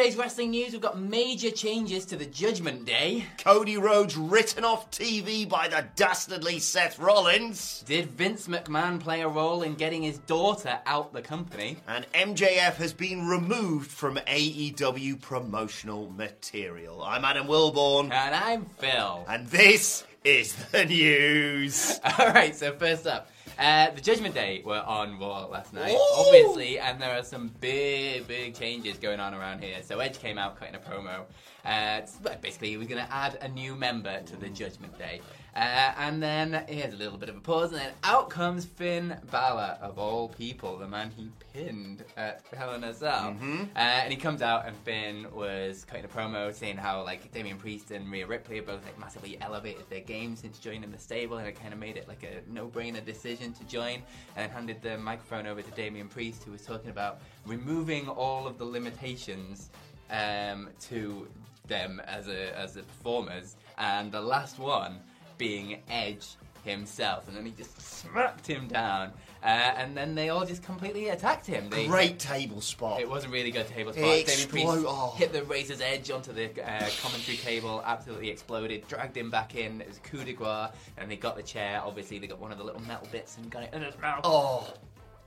today's wrestling news, we've got major changes to the Judgment Day. Cody Rhodes written off TV by the dastardly Seth Rollins. Did Vince McMahon play a role in getting his daughter out the company? And MJF has been removed from AEW promotional material. I'm Adam Wilborn. And I'm Phil. And this is the news. Alright, so first up. Uh, the Judgment Day were on Raw last night, Ooh. obviously, and there are some big, big changes going on around here. So Edge came out cutting a promo. Uh, basically, he was going to add a new member to the Judgment Day. Uh, and then here's a little bit of a pause, and then out comes Finn Balor, of all people, the man he pinned at Hell in a Cell. Mm-hmm. Uh, and he comes out, and Finn was cutting a promo saying how like Damian Priest and Rhea Ripley have both like massively elevated their game since joining the stable, and it kind of made it like a no-brainer decision to join. And then handed the microphone over to Damian Priest, who was talking about removing all of the limitations um, to them as a as the performers, and the last one being Edge himself, and then he just smacked him down, uh, and then they all just completely attacked him. They, Great table spot. It was a really good table spot. It Damian Priest oh. hit the razor's edge onto the uh, commentary cable, absolutely exploded, dragged him back in. It was a coup de grace, and they got the chair. Obviously, they got one of the little metal bits and got it in his mouth. Oh,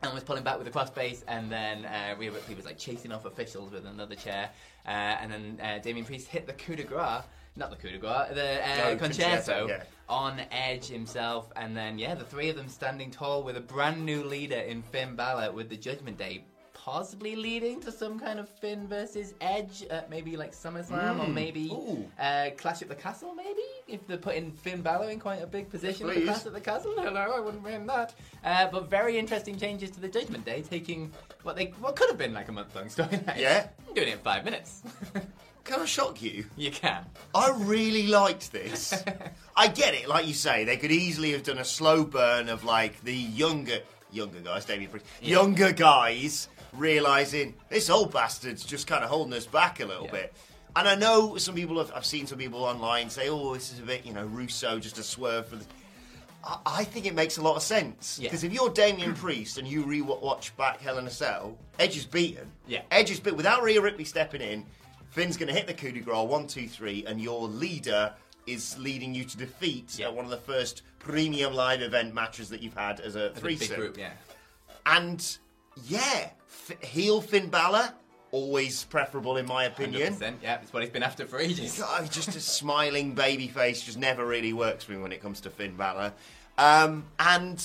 And was pulling back with the crossface, and then uh, Rhea Ripley was like chasing off officials with another chair, uh, and then uh, Damian Priest hit the coup de grace, not the coup de grace, the uh, No, concerto, concerto, yeah. on Edge himself, and then yeah, the three of them standing tall with a brand new leader in Finn Balor with the Judgment Day. Possibly leading to some kind of Finn versus Edge at maybe like SummerSlam or maybe uh, Clash at the Castle, maybe if they're putting Finn Balor in quite a big position at the. Clash at the Castle. Hello, I wouldn't mind that. Uh, but very interesting changes to the Judgment Day, taking what they what could have been like a month long storyline. Yeah. Doing it in five minutes. can I shock you? you can. I really liked this. I get it, like you say, they could easily have done a slow burn of like the younger younger guys, Damian Priest, younger guys realizing this old bastard's just kind of holding us back a little Yeah. bit. And I know some people have I've seen some people online say, "Oh, this is a bit, you know, Russo just a swerve for the." I, I think it makes a lot of sense Yeah. because if you're Damian Priest and you re-watch back Hell in a Cell, Edge is beaten. Yeah. Edge is beaten without Rhea Ripley stepping in. Finn's going to hit the coup de grace, one, two, three, and your leader is leading you to defeat Yeah. at one of the first premium live event matches that you've had as a threesome. big group, yeah. And yeah, F- heel Finn Balor, always preferable in my opinion. 100%, yeah, it's what he's been after for ages. God, just a smiling baby face just never really works for me when it comes to Finn Balor. Um, and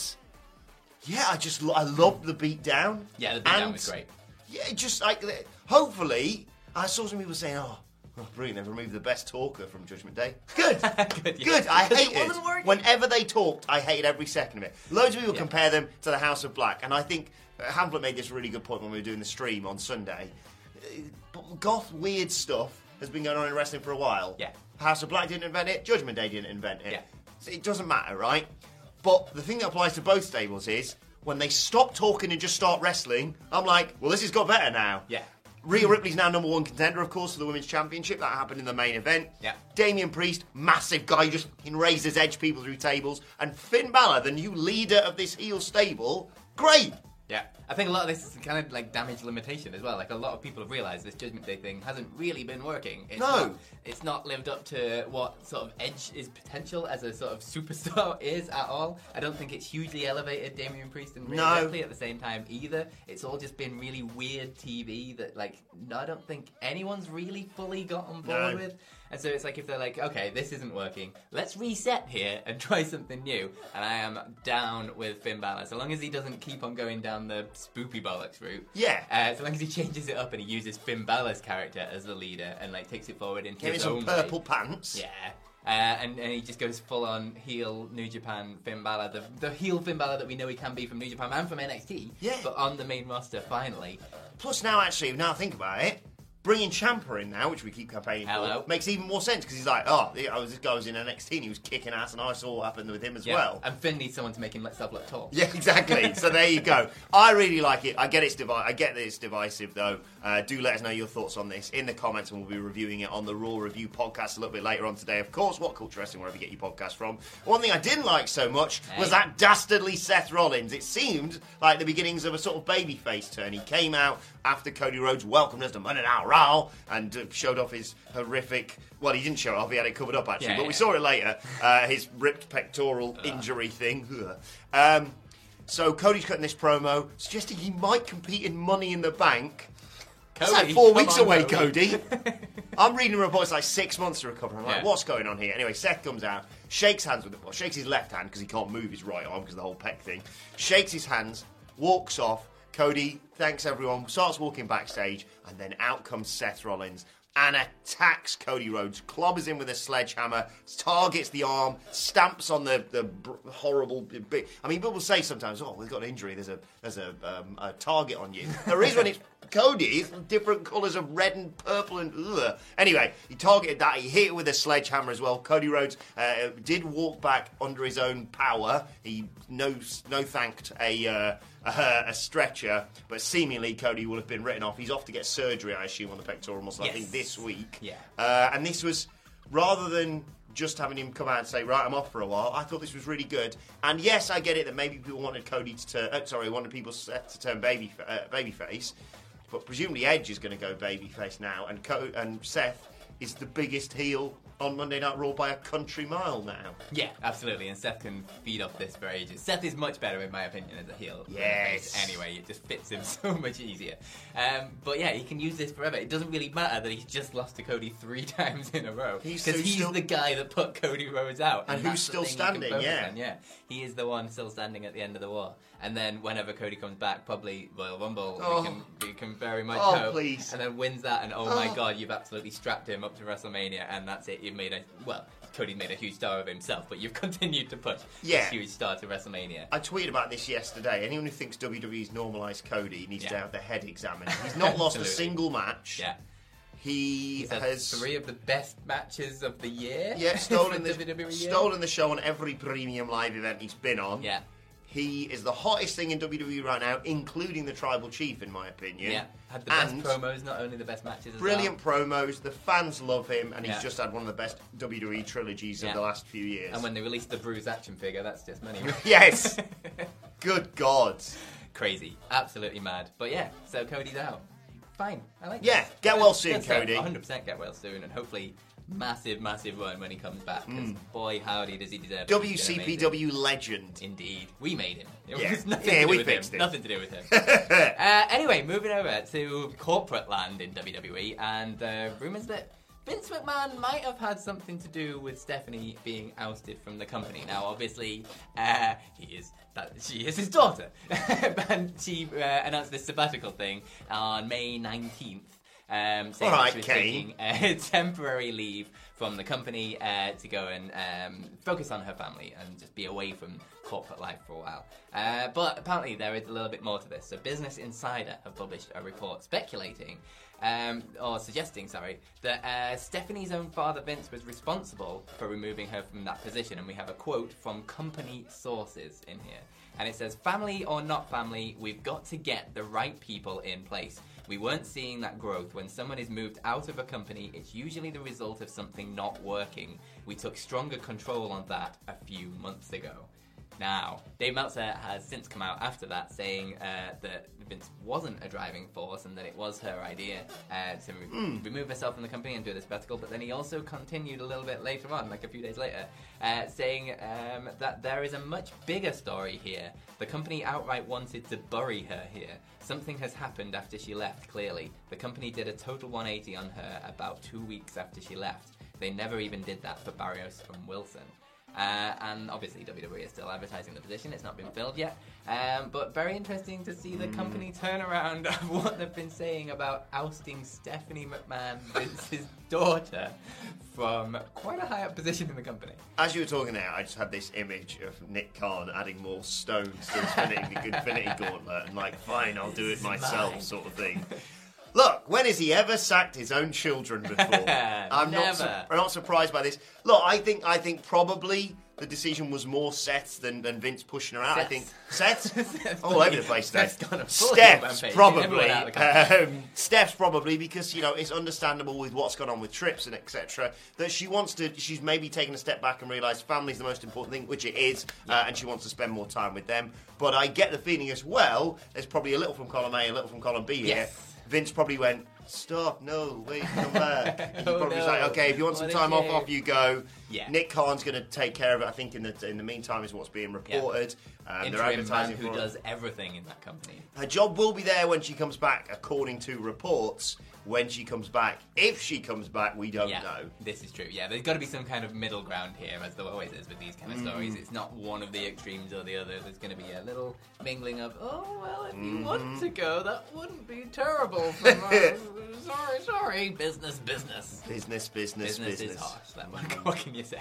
yeah, I just I love the beat down. Yeah, the beatdown was great. Yeah, just like hopefully, I saw some people saying, "Oh, oh brilliant! They've removed the best talker from Judgment Day." Good, Good, yeah. good. I hate it it. wasn't working. Whenever they talked, I hated every second of it. Loads of people Yeah. compare them to the House of Black, and I think uh, Hamflett made this really good point when we were doing the stream on Sunday. Uh, Goth weird stuff has been going on in wrestling for a while. Yeah. House of Black didn't invent it. Judgment Day didn't invent it. Yeah. So it doesn't matter, right? But the thing that applies to both stables is when they stop talking and just start wrestling, I'm like, well, this has got better now. Yeah. Rhea Ripley's now number one contender, of course, for the women's championship. That happened in the main event. Yeah. Damian Priest, massive guy, just fucking raises edge people through tables. And Finn Balor, the new leader of this heel stable, great. Yeah, I think a lot of this is kind of like damage limitation as well. Like a lot of people have realised this Judgment Day thing hasn't really been working. It's No. not, it's not lived up to what sort of Edge is potential as a sort of superstar is at all. I don't think it's hugely elevated Damian Priest and Rhea No. Ripley at the same time either. It's all just been really weird TV that like I don't think anyone's really fully got on board No. with. And so it's like if they're like, okay, this isn't working, let's reset here and try something new. And I am down with Finn Balor, so long as he doesn't keep on going down the spoopy bollocks route. Yeah. Uh, so long as he changes it up and he uses Finn Balor's character as the leader and like takes it forward in Give his some own purple way. pants. Yeah. Uh, and, and he just goes full on heel New Japan Finn Balor, the, the heel Finn Balor that we know he can be from New Japan and from NXT, Yeah. but on the main roster finally. Plus, now actually, now I think about it, bringing Ciampa in now, which we keep campaigning Hello. for, makes even more sense because he's like, oh, I was this guy was in NXT and he was kicking ass, and I saw what happened with him as Yeah. well. And Finn needs someone to make him himself look tall. Yeah, exactly. so there you go. I really like it. I get it's divi- I get that it's divisive though. Uh, do let us know your thoughts on this in the comments, and we'll be reviewing it on the Raw Review podcast a little bit later on today. Of course, what culture wrestling wherever you get your podcast from. One thing I didn't like so much was that dastardly Seth Rollins. It seemed like the beginnings of a sort of babyface turn. He came out after Cody Rhodes welcomed us to Monday Night Raw and uh, showed off his horrific. Well, he didn't show it off. He had it covered up actually, Yeah, but we yeah. saw it later. Uh, his ripped pectoral injury thing. Ugh. Um, so Cody's cutting this promo, suggesting he might compete in Money in the Bank. That's like Cody, four come weeks on, away, Cody. I'm reading reports like six months to recover. I'm like, Yeah. what's going on here? Anyway, Seth comes out, shakes hands with him, well, shakes his left hand because he can't move his right arm because of the whole pec thing. Shakes his hands, walks off. Cody thanks everyone, starts walking backstage, and then out comes Seth Rollins and attacks Cody Rhodes, clobbers him with a sledgehammer, targets the arm, stamps on the, the horrible bit. I mean, people say sometimes, "Oh, we've got an injury. There's a there's a, um, a target on you." There is when it's Cody's different colours of red and purple and ugh. Anyway, he targeted that. He hit it with a sledgehammer as well. Cody Rhodes uh, did walk back under his own power. He no no thanked a. Uh, a, a stretcher, but seemingly Cody will have been written off. He's off to get surgery, I assume, on the pectoral muscle. I think this week. Yeah. Uh, and this was rather than just having him come out and say, "Right, I'm off for a while." I thought this was really good. And yes, I get it that maybe people wanted Cody to turn. Uh, sorry, wanted people to turn baby uh, babyface, but presumably Edge is going to go babyface now, and Co- and Seth is the biggest heel on Monday Night Raw by a country mile now. Yeah, absolutely. And Seth can feed off this for ages. Seth is much better, in my opinion, as a heel. Yes. Anyway, it just fits him so much easier. Um, but yeah, he can use this forever. It doesn't really matter that he's just lost to Cody three times in a row. He's Because so he's still- the guy that put Cody Rhodes out. And who's still thing you can standing, yeah. on, Yeah, he is the one still standing at the end of the war. And then whenever Cody comes back, probably Royal Rumble, Oh. we, can, we can very much Oh, hope. please. And then wins that, and oh, my Oh. god, you've absolutely strapped him up to WrestleMania, and that's it. You've made a well, Cody made a huge star of himself, but you've continued to push Yeah. this huge star to WrestleMania. I tweeted about this yesterday. Anyone who thinks WWE's normalised Cody needs to have their head examined. He's not lost a single match. yeah, He he's has three of the best matches of the year. Yeah, stolen the, stolen the show on every premium live event he's been on. Yeah. He is the hottest thing in WWE right now, including the Tribal Chief, in my opinion. Yeah, had the best promos, not only the best matches. As Brilliant well. promos. The fans love him, and he's Yeah. just had one of the best WWE trilogies Yeah. of the last few years. And when they released the Bruise action figure, that's just money. yes, good God. Crazy, absolutely mad. But yeah, so Cody's out. Fine, I like. Yeah, get well soon. Cody. 100% get well soon, and hopefully massive, massive run when he comes back. Because boy, howdy does he deserve. it. He's been amazing. WCPW legend. Indeed, we made him. It Yeah. was nothing Yeah, to do we with fixed him. it. Nothing to do with him. uh, anyway, moving over to corporate land in WWE, and uh, rumors that Vince McMahon might have had something to do with Stephanie being ousted from the company. Now, obviously, uh, he is that she is his daughter, and she uh, announced this sabbatical thing on May nineteenth. Um, saying right, she was Kane. taking a temporary leave from the company uh, to go and um, focus on her family and just be away from corporate life for a while. Uh, but apparently there is a little bit more to this. So Business Insider have published a report speculating, um, or suggesting, sorry, that uh, Stephanie's own father Vince was responsible for removing her from that position. And we have a quote from company sources in here. And it says, family or not family, we've got to get the right people in place. We weren't seeing that growth. When someone is moved out of a company, it's usually the result of something not working. We took stronger control on that a few months ago. Now, Dave Meltzer has since come out after that saying uh, that Vince wasn't a driving force and that it was her idea uh, to re- remove herself from the company and do this spectacle. But then he also continued a little bit later on, like a few days later, uh, saying um, that there is a much bigger story here. The company outright wanted to bury her here. Something has happened after she left, clearly. The company did a total 180 on her about two weeks after she left. They never even did that for Barrios and Wilson. Uh, and obviously, WWE is still advertising the position. It's not been filled yet. Um, but very interesting to see the company turn around of what they've been saying about ousting Stephanie McMahon, Vince's daughter, from quite a high up position in the company. As you were talking there, I just had this image of Nick Khan adding more stones to Infinity, the Infinity Gauntlet, and like, fine, I'll do it myself, sort of thing. Look, when has he ever sacked his own children before? I'm not, su- I'm not surprised by this. Look, I think I think probably the decision was more Seth's than, than Vince pushing her out. I think Seth's Seth's all over the place. Seth's gone a Steph's probably. Everyone out of the company. Um, Steph's probably because you know it's understandable with what's gone on with trips and etc. That she wants to. She's maybe taken a step back and realised family's the most important thing, which it is, uh, and she wants to spend more time with them. But I get the feeling as well. There's probably a little from column A, a little from column B here. Yes. Vince probably went, "Stop! No, wait, come back." And he Oh, probably was no. like, "Okay, if you want some What a time off, shame." off you go." Yeah. Nick Khan's going to take care of it. I think in the in the meantime is what's being reported. Um, they're Interim man advertising who for does everything in that company. her job will be there when she comes back, according to reports. When she comes back, if she comes back, we don't yeah, know. this is true. Yeah, there's got to be some kind of middle ground here, as there always is with these kind of stories. Mm. It's not one of the extremes or the other. There's going to be a little mingling of, oh well, if you Mm-hmm. want to go, that wouldn't be terrible. From, uh, sorry, sorry, business, business. Business, business, Business, business. is harsh. Then what can you say?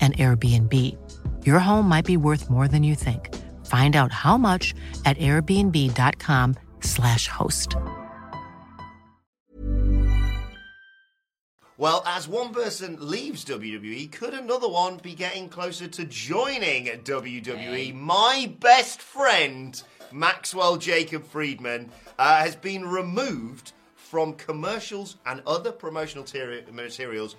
an Airbnb. Your home might be worth more than you think. Find out how much at airbnb.com/slash host. Well, as one person leaves WWE, could another one be getting closer to joining WWE? My best friend, Maxwell Jacob Friedman, uh, has been removed from commercials and other promotional teri- materials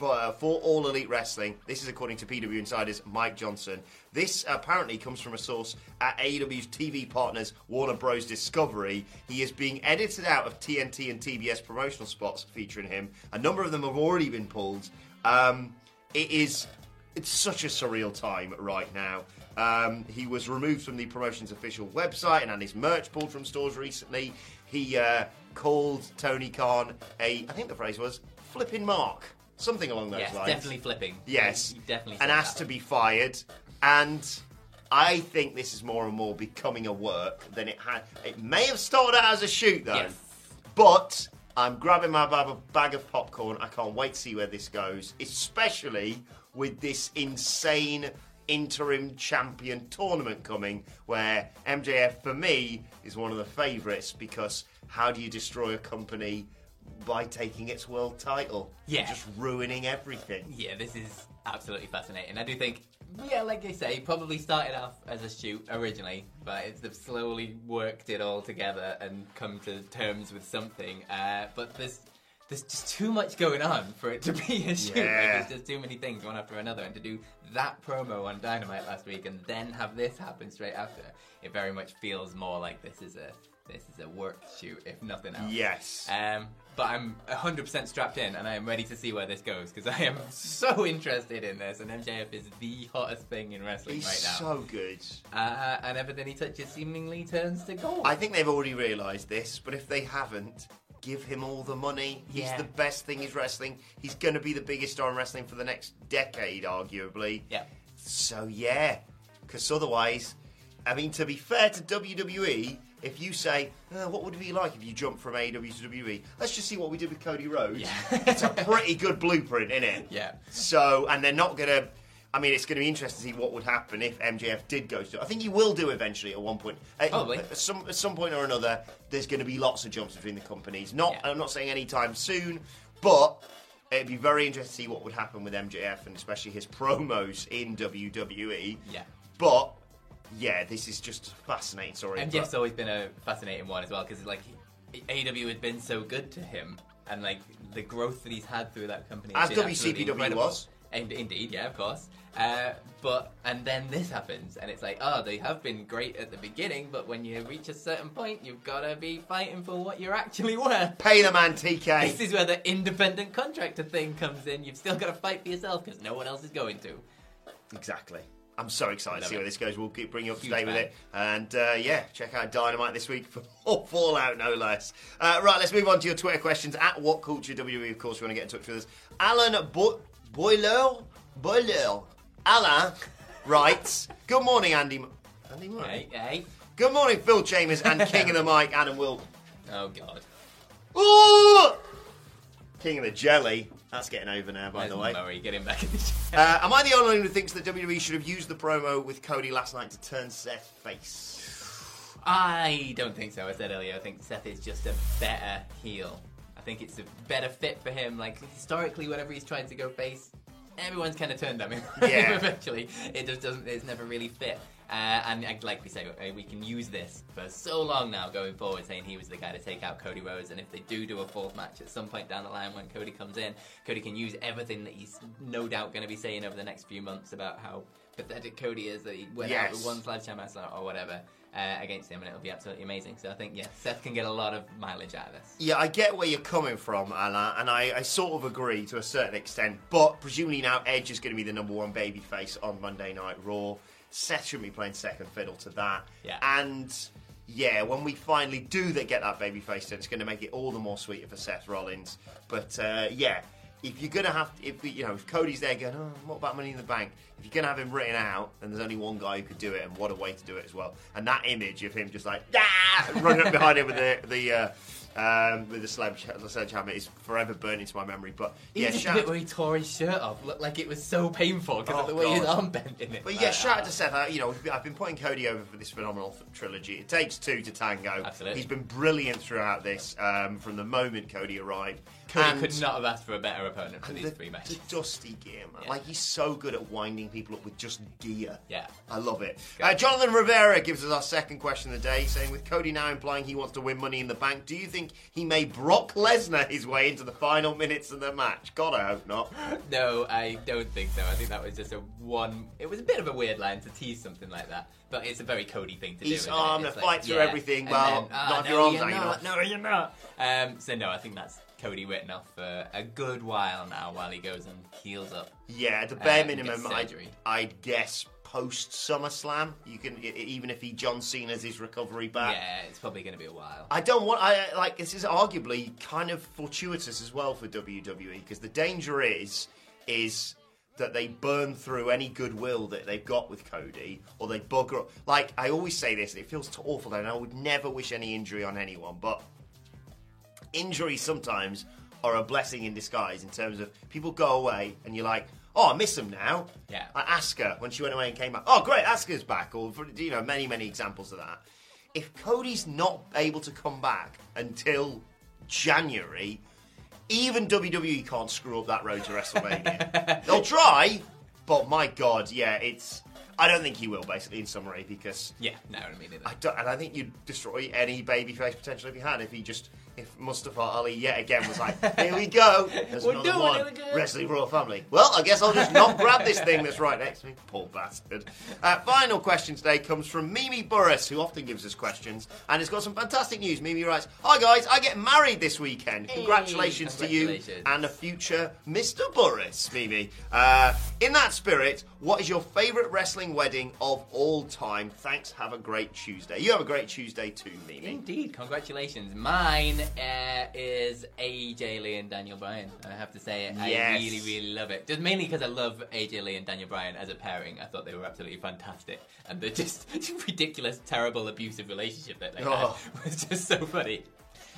for, uh, for All Elite Wrestling. This is according to PW Insider's Mike Johnson. This apparently comes from a source at AEW's TV partners Warner Bros. Discovery. He is being edited out of TNT and TBS promotional spots featuring him. A number of them have already been pulled. Um, it is it's such a surreal time right now. Um, he was removed from the promotion's official website and had his merch pulled from stores recently. He uh, called Tony Khan a, I think the phrase was, flipping mark. Something along those yes, lines. definitely flipping. Yes. You definitely And asked to be fired. And I think this is more and more becoming a work than it had. It may have started out as a shoot, though. Yes. But I'm grabbing my bag of popcorn. I can't wait to see where this goes, especially with this insane interim champion tournament coming, where MJF, for me, is one of the favourites because how do you destroy a company by taking its world title. Yeah. Just ruining everything. Yeah, this is absolutely fascinating. I do think, yeah, like I say, probably started off as a shoot originally, but it's they've slowly worked it all together and come to terms with something. Uh, but there's there's just too much going on for it to be a shoot. Like, Yeah. there's just too many things one after another, and to do that promo on Dynamite last week and then have this happen straight after, it very much feels more like this is a this is a work shoot, if nothing else. Yes. Um, but I'm 100% strapped in and I am ready to see where this goes because I am so interested in this. And MJF is the hottest thing in wrestling He's right now. so good. uh, and everything he touches seemingly turns to gold. I think they've already realised this, but if they haven't, give him all the money. He's Yeah. the best thing is wrestling. He's going to be the biggest star in wrestling for the next decade, arguably. Yeah. So, yeah. Because otherwise, I mean, to be fair to WWE, if you say, uh, what would it be like if you jumped from AEW to WWE? Let's just see what we did with Cody Rhodes. Yeah. it's a pretty good blueprint, isn't it? Yeah. So, and they're not going to. I mean, it's going to be interesting to see what would happen if MJF did go to. I think he will do eventually at one point. Uh, Probably. At some, at some point or another, there's going to be lots of jumps between the companies. Not, Yeah. I'm not saying anytime soon, but it'd be very interesting to see what would happen with MJF and especially his promos in WWE. Yeah. But yeah, this is just fascinating story. MJF's always been a fascinating one as well because like AEW had been so good to him and like the growth that he's had through that company. As WCPW was. And indeed, yeah, of course. Uh, but and then this happens, and it's like, oh, they have been great at the beginning, but when you reach a certain point, you've got to be fighting for what you're actually worth. Pay the man, TK. This is where the independent contractor thing comes in. You've still got to fight for yourself because no one else is going to. Exactly. I'm so excited to see it. where this goes. We'll keep bringing you up to date with it. And uh, yeah, check out Dynamite this week for more Fallout, no less. Uh, right, let's move on to your Twitter questions. At What Culture WWE, of course, if you want to get in touch with us. Alan Bo- Boiler? Boiler. Alan writes, Good morning, Andy. M- Andy Murray. Hey, hey. Good morning, Phil Chambers and King of the Mic, Adam Wilson. Oh god. Ooh! King of the Jelly. That's getting over now, by Where's the way. Murray getting back in the chair? Uh, am I the only one who thinks that WWE should have used the promo with Cody last night to turn Seth face? I don't think so. I said earlier, I think Seth is just a better heel. I think it's a better fit for him. Like historically, whenever he's tried to go face, everyone's kind of turned on him. Yeah. Eventually, it just doesn't. It's never really fit. Uh, and like we say, uh, we can use this for so long now going forward, saying he was the guy to take out Cody Rhodes. And if they do do a fourth match at some point down the line when Cody comes in, Cody can use everything that he's no doubt going to be saying over the next few months about how pathetic Cody is that he went out with one sledgehammer or whatever uh, against him, and it'll be absolutely amazing. So I think yeah, Seth can get a lot of mileage out of this. Yeah, I get where you're coming from, Alain, and I, I sort of agree to a certain extent. But presumably now Edge is going to be the number one babyface on Monday Night Raw. Seth shouldn't be playing second fiddle to that. Yeah. And yeah, when we finally do that, get that babyface, then it's going to make it all the more sweeter for Seth Rollins. But uh, yeah, if you're going to have, if you know, if Cody's there going, oh, what about Money in the Bank? If you're going to have him written out, then there's only one guy who could do it, and what a way to do it as well. And that image of him just like, ah, running up behind him with the the. Uh, um, with the sledge- the sledgehammer is forever burned into my memory. But yeah, Even shout- the bit where he tore his shirt off looked like it was so painful because Oh, of the way his arm bent in it. But Like, yeah, shout out to Seth. Uh, you know, I've been putting Cody over for this phenomenal trilogy. It takes two to tango. Absolutely. He's been brilliant throughout this um, from the moment Cody arrived. Cody And could not have asked for a better opponent for these the, three matches. the dusty gear, man. Yeah. Like he's so good at winding people up with just gear. Yeah. I love it. Uh, Jonathan Rivera gives us our second question of the day, saying, with Cody now implying he wants to win Money in the Bank, do you think he may Brock Lesnar his way into the final minutes of the match? God, I hope not. No, I don't think so. I think that was just a one. It was a bit of a weird line to tease something like that, but it's a very Cody thing to He's, do. "Oh? I'm gonna fight through everything." and Well, then, "Ah, not if no, your arm's you're hanging not. off. No, you're not. Um, so no, I think that's Cody written off for a good while now, while he goes and heals up. Yeah, at the bare Uh, minimum, I'd. I'd guess post SummerSlam. You can even if he John Cena's his recovery back. yeah, it's probably going to be a while. I don't want. I like this is arguably kind of fortuitous as well for WWE because the danger is is that they burn through any goodwill that they've got with Cody, or they bugger. up. Like I always say this, it feels awful, and I would never wish any injury on anyone, but injuries sometimes are a blessing in disguise in terms of people go away and you're like, oh, I miss them now. Yeah. Like Asuka, when she went away and came back, oh, great, Asuka's back. Or, you know, many, many examples of that. If Cody's not able to come back until January, Even WWE can't screw up that road to WrestleMania. They'll try, but my God, yeah, it's. I don't think he will, basically, in summary, eh, because Yeah, no, I mean it. I don't, and I think you'd destroy any babyface potential if you had. If he just, if Mustafa Ali yet again was like, "Here we go, there's We're another doing one, it again." wrestling royal family." Well, I guess I'll just not grab this thing that's right next to me. Poor bastard. Uh, final question today comes from Mimi Burris, who often gives us questions, and it's got some fantastic news. Mimi writes, "Hi guys, I get married this weekend. Congratulations, to you and a future Mr. Burris, Mimi. Uh, in that spirit, what is your favourite wrestling wedding of all time? Thanks. Have a great Tuesday. You have a great Tuesday too, Mimi. Indeed, congratulations. Mine uh, is AJ Lee and Daniel Bryan. I have to say, I Yes. really, really love it. Just mainly because I love AJ Lee and Daniel Bryan as a pairing. I thought they were absolutely fantastic, and the just ridiculous, terrible, abusive relationship that they Oh. had was just so funny.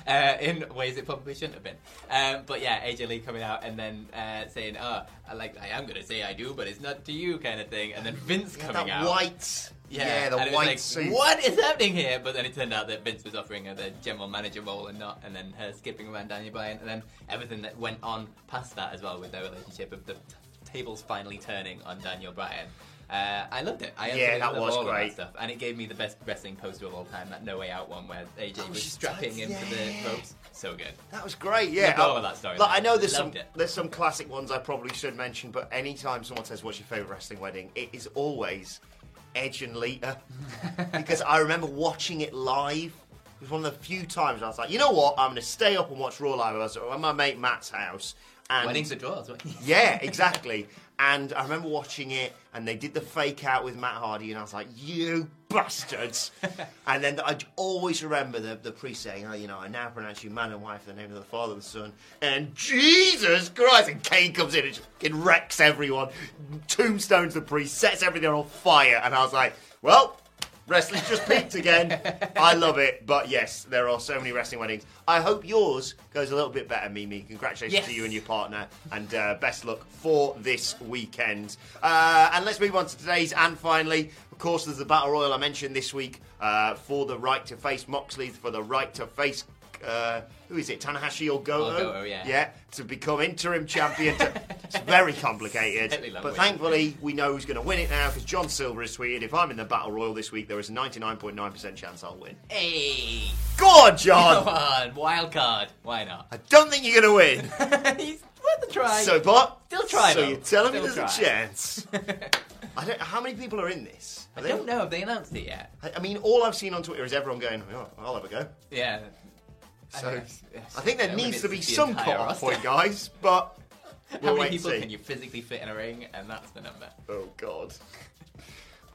Uh, in ways it probably shouldn't have been, um, but yeah, AJ Lee coming out and then uh, saying, "Oh, I like I am gonna say I do, but it's not to you," kind of thing, and then Vince Yeah, coming that out, white. Yeah, the and it was white like, suit. What is happening here? But then it turned out that Vince was offering her the general manager role and not, and then her skipping around Daniel Bryan, and then everything that went on past that as well with their relationship of the t- tables finally turning on Daniel Bryan. Uh, I loved it. I Yeah, that was all great. that stuff, and it gave me the best wrestling poster of all time. That No Way Out one where AJ was, was strapping that- him to the yeah. ropes. So good. That was great, yeah. All Uh, that story. Like, I know there's Loved some it. there's some classic ones I probably should mention, but anytime someone says what's your favourite wrestling wedding, it is always Edge and Lita. because I remember watching it live. It was one of the few times I was like, you know what, I'm going to stay up and watch Raw live. I was at my mate Matt's house. And Weddings are draws. yeah, exactly. And I remember watching it, and they did the fake out with Matt Hardy, and I was like, "You bastards!" and then I always remember the, the priest saying, "Oh, you know, I now pronounce you man and wife in the name of the Father and the Son." And Jesus Christ! And Kane comes in and just wrecks everyone, tombstones the priest, sets everything on fire, and I was like, "Well." Wrestling's just peaked again. I love it, but yes, there are so many wrestling weddings. I hope yours goes a little bit better, Mimi. Congratulations Yes. to you and your partner, and uh, best luck for this weekend. Uh, and let's move on to today's and finally. Of course, there's the battle royal I mentioned this week uh, for the right to face Moxley, for the right to face. Uh, who is it? Tanahashi or Goto? Goto, yeah. Yeah, to become interim champion. To, it's very complicated. But way. thankfully, we know who's going to win it now because John Silver has tweeted if I'm in the battle royal this week, there is a 99.9% chance I'll win. Hey, Go on, come John! on, wild card. Why not? I don't think you're going to win. He's worth a try. So, but Still try, So though. you're telling me there's try. a chance? I don't. How many people are in this? I they- don't know Have they announced it yet. I, I mean, all I've seen on Twitter is everyone going, "Oh, I'll have a go." Yeah. So guess- I think there yeah, needs to be some cut-off point, guys. But How we'll many wait people see. can you physically fit in a ring? And that's the number. Oh God.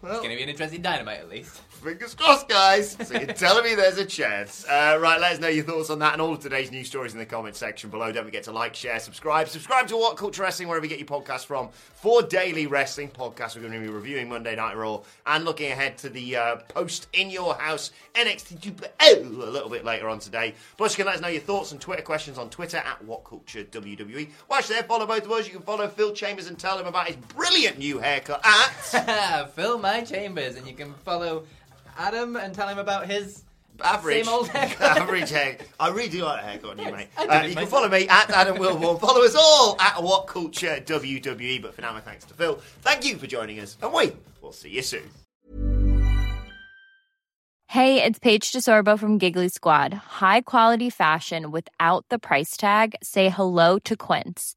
It's going to be an interesting dynamite at least. Fingers crossed, guys. So you're telling me there's a chance. Uh, right, let us know your thoughts on that and all of today's news stories in the comments section below. Don't forget to like, share, subscribe. Subscribe to What Culture Wrestling wherever you get your podcasts from for daily wrestling podcasts. We're going to be reviewing Monday Night Raw and looking ahead to the uh, post in your house NXT 2 oh, a little bit later on today. Plus, you can let us know your thoughts and Twitter questions on Twitter at What Culture WWE. Watch there, follow both of us. You can follow Phil Chambers and tell him about his brilliant new haircut at. Fill my chambers, and you can follow Adam and tell him about his Average. Same old haircut. Average hair. I really do like a haircut on you, mate. Uh, it you can follow me at Adam Wilborn. Follow us all at What Culture WWE. But for now, my thanks to Phil. Thank you for joining us, and we will see you soon. Hey, it's Paige DeSorbo from Giggly Squad. High quality fashion without the price tag. Say hello to Quince.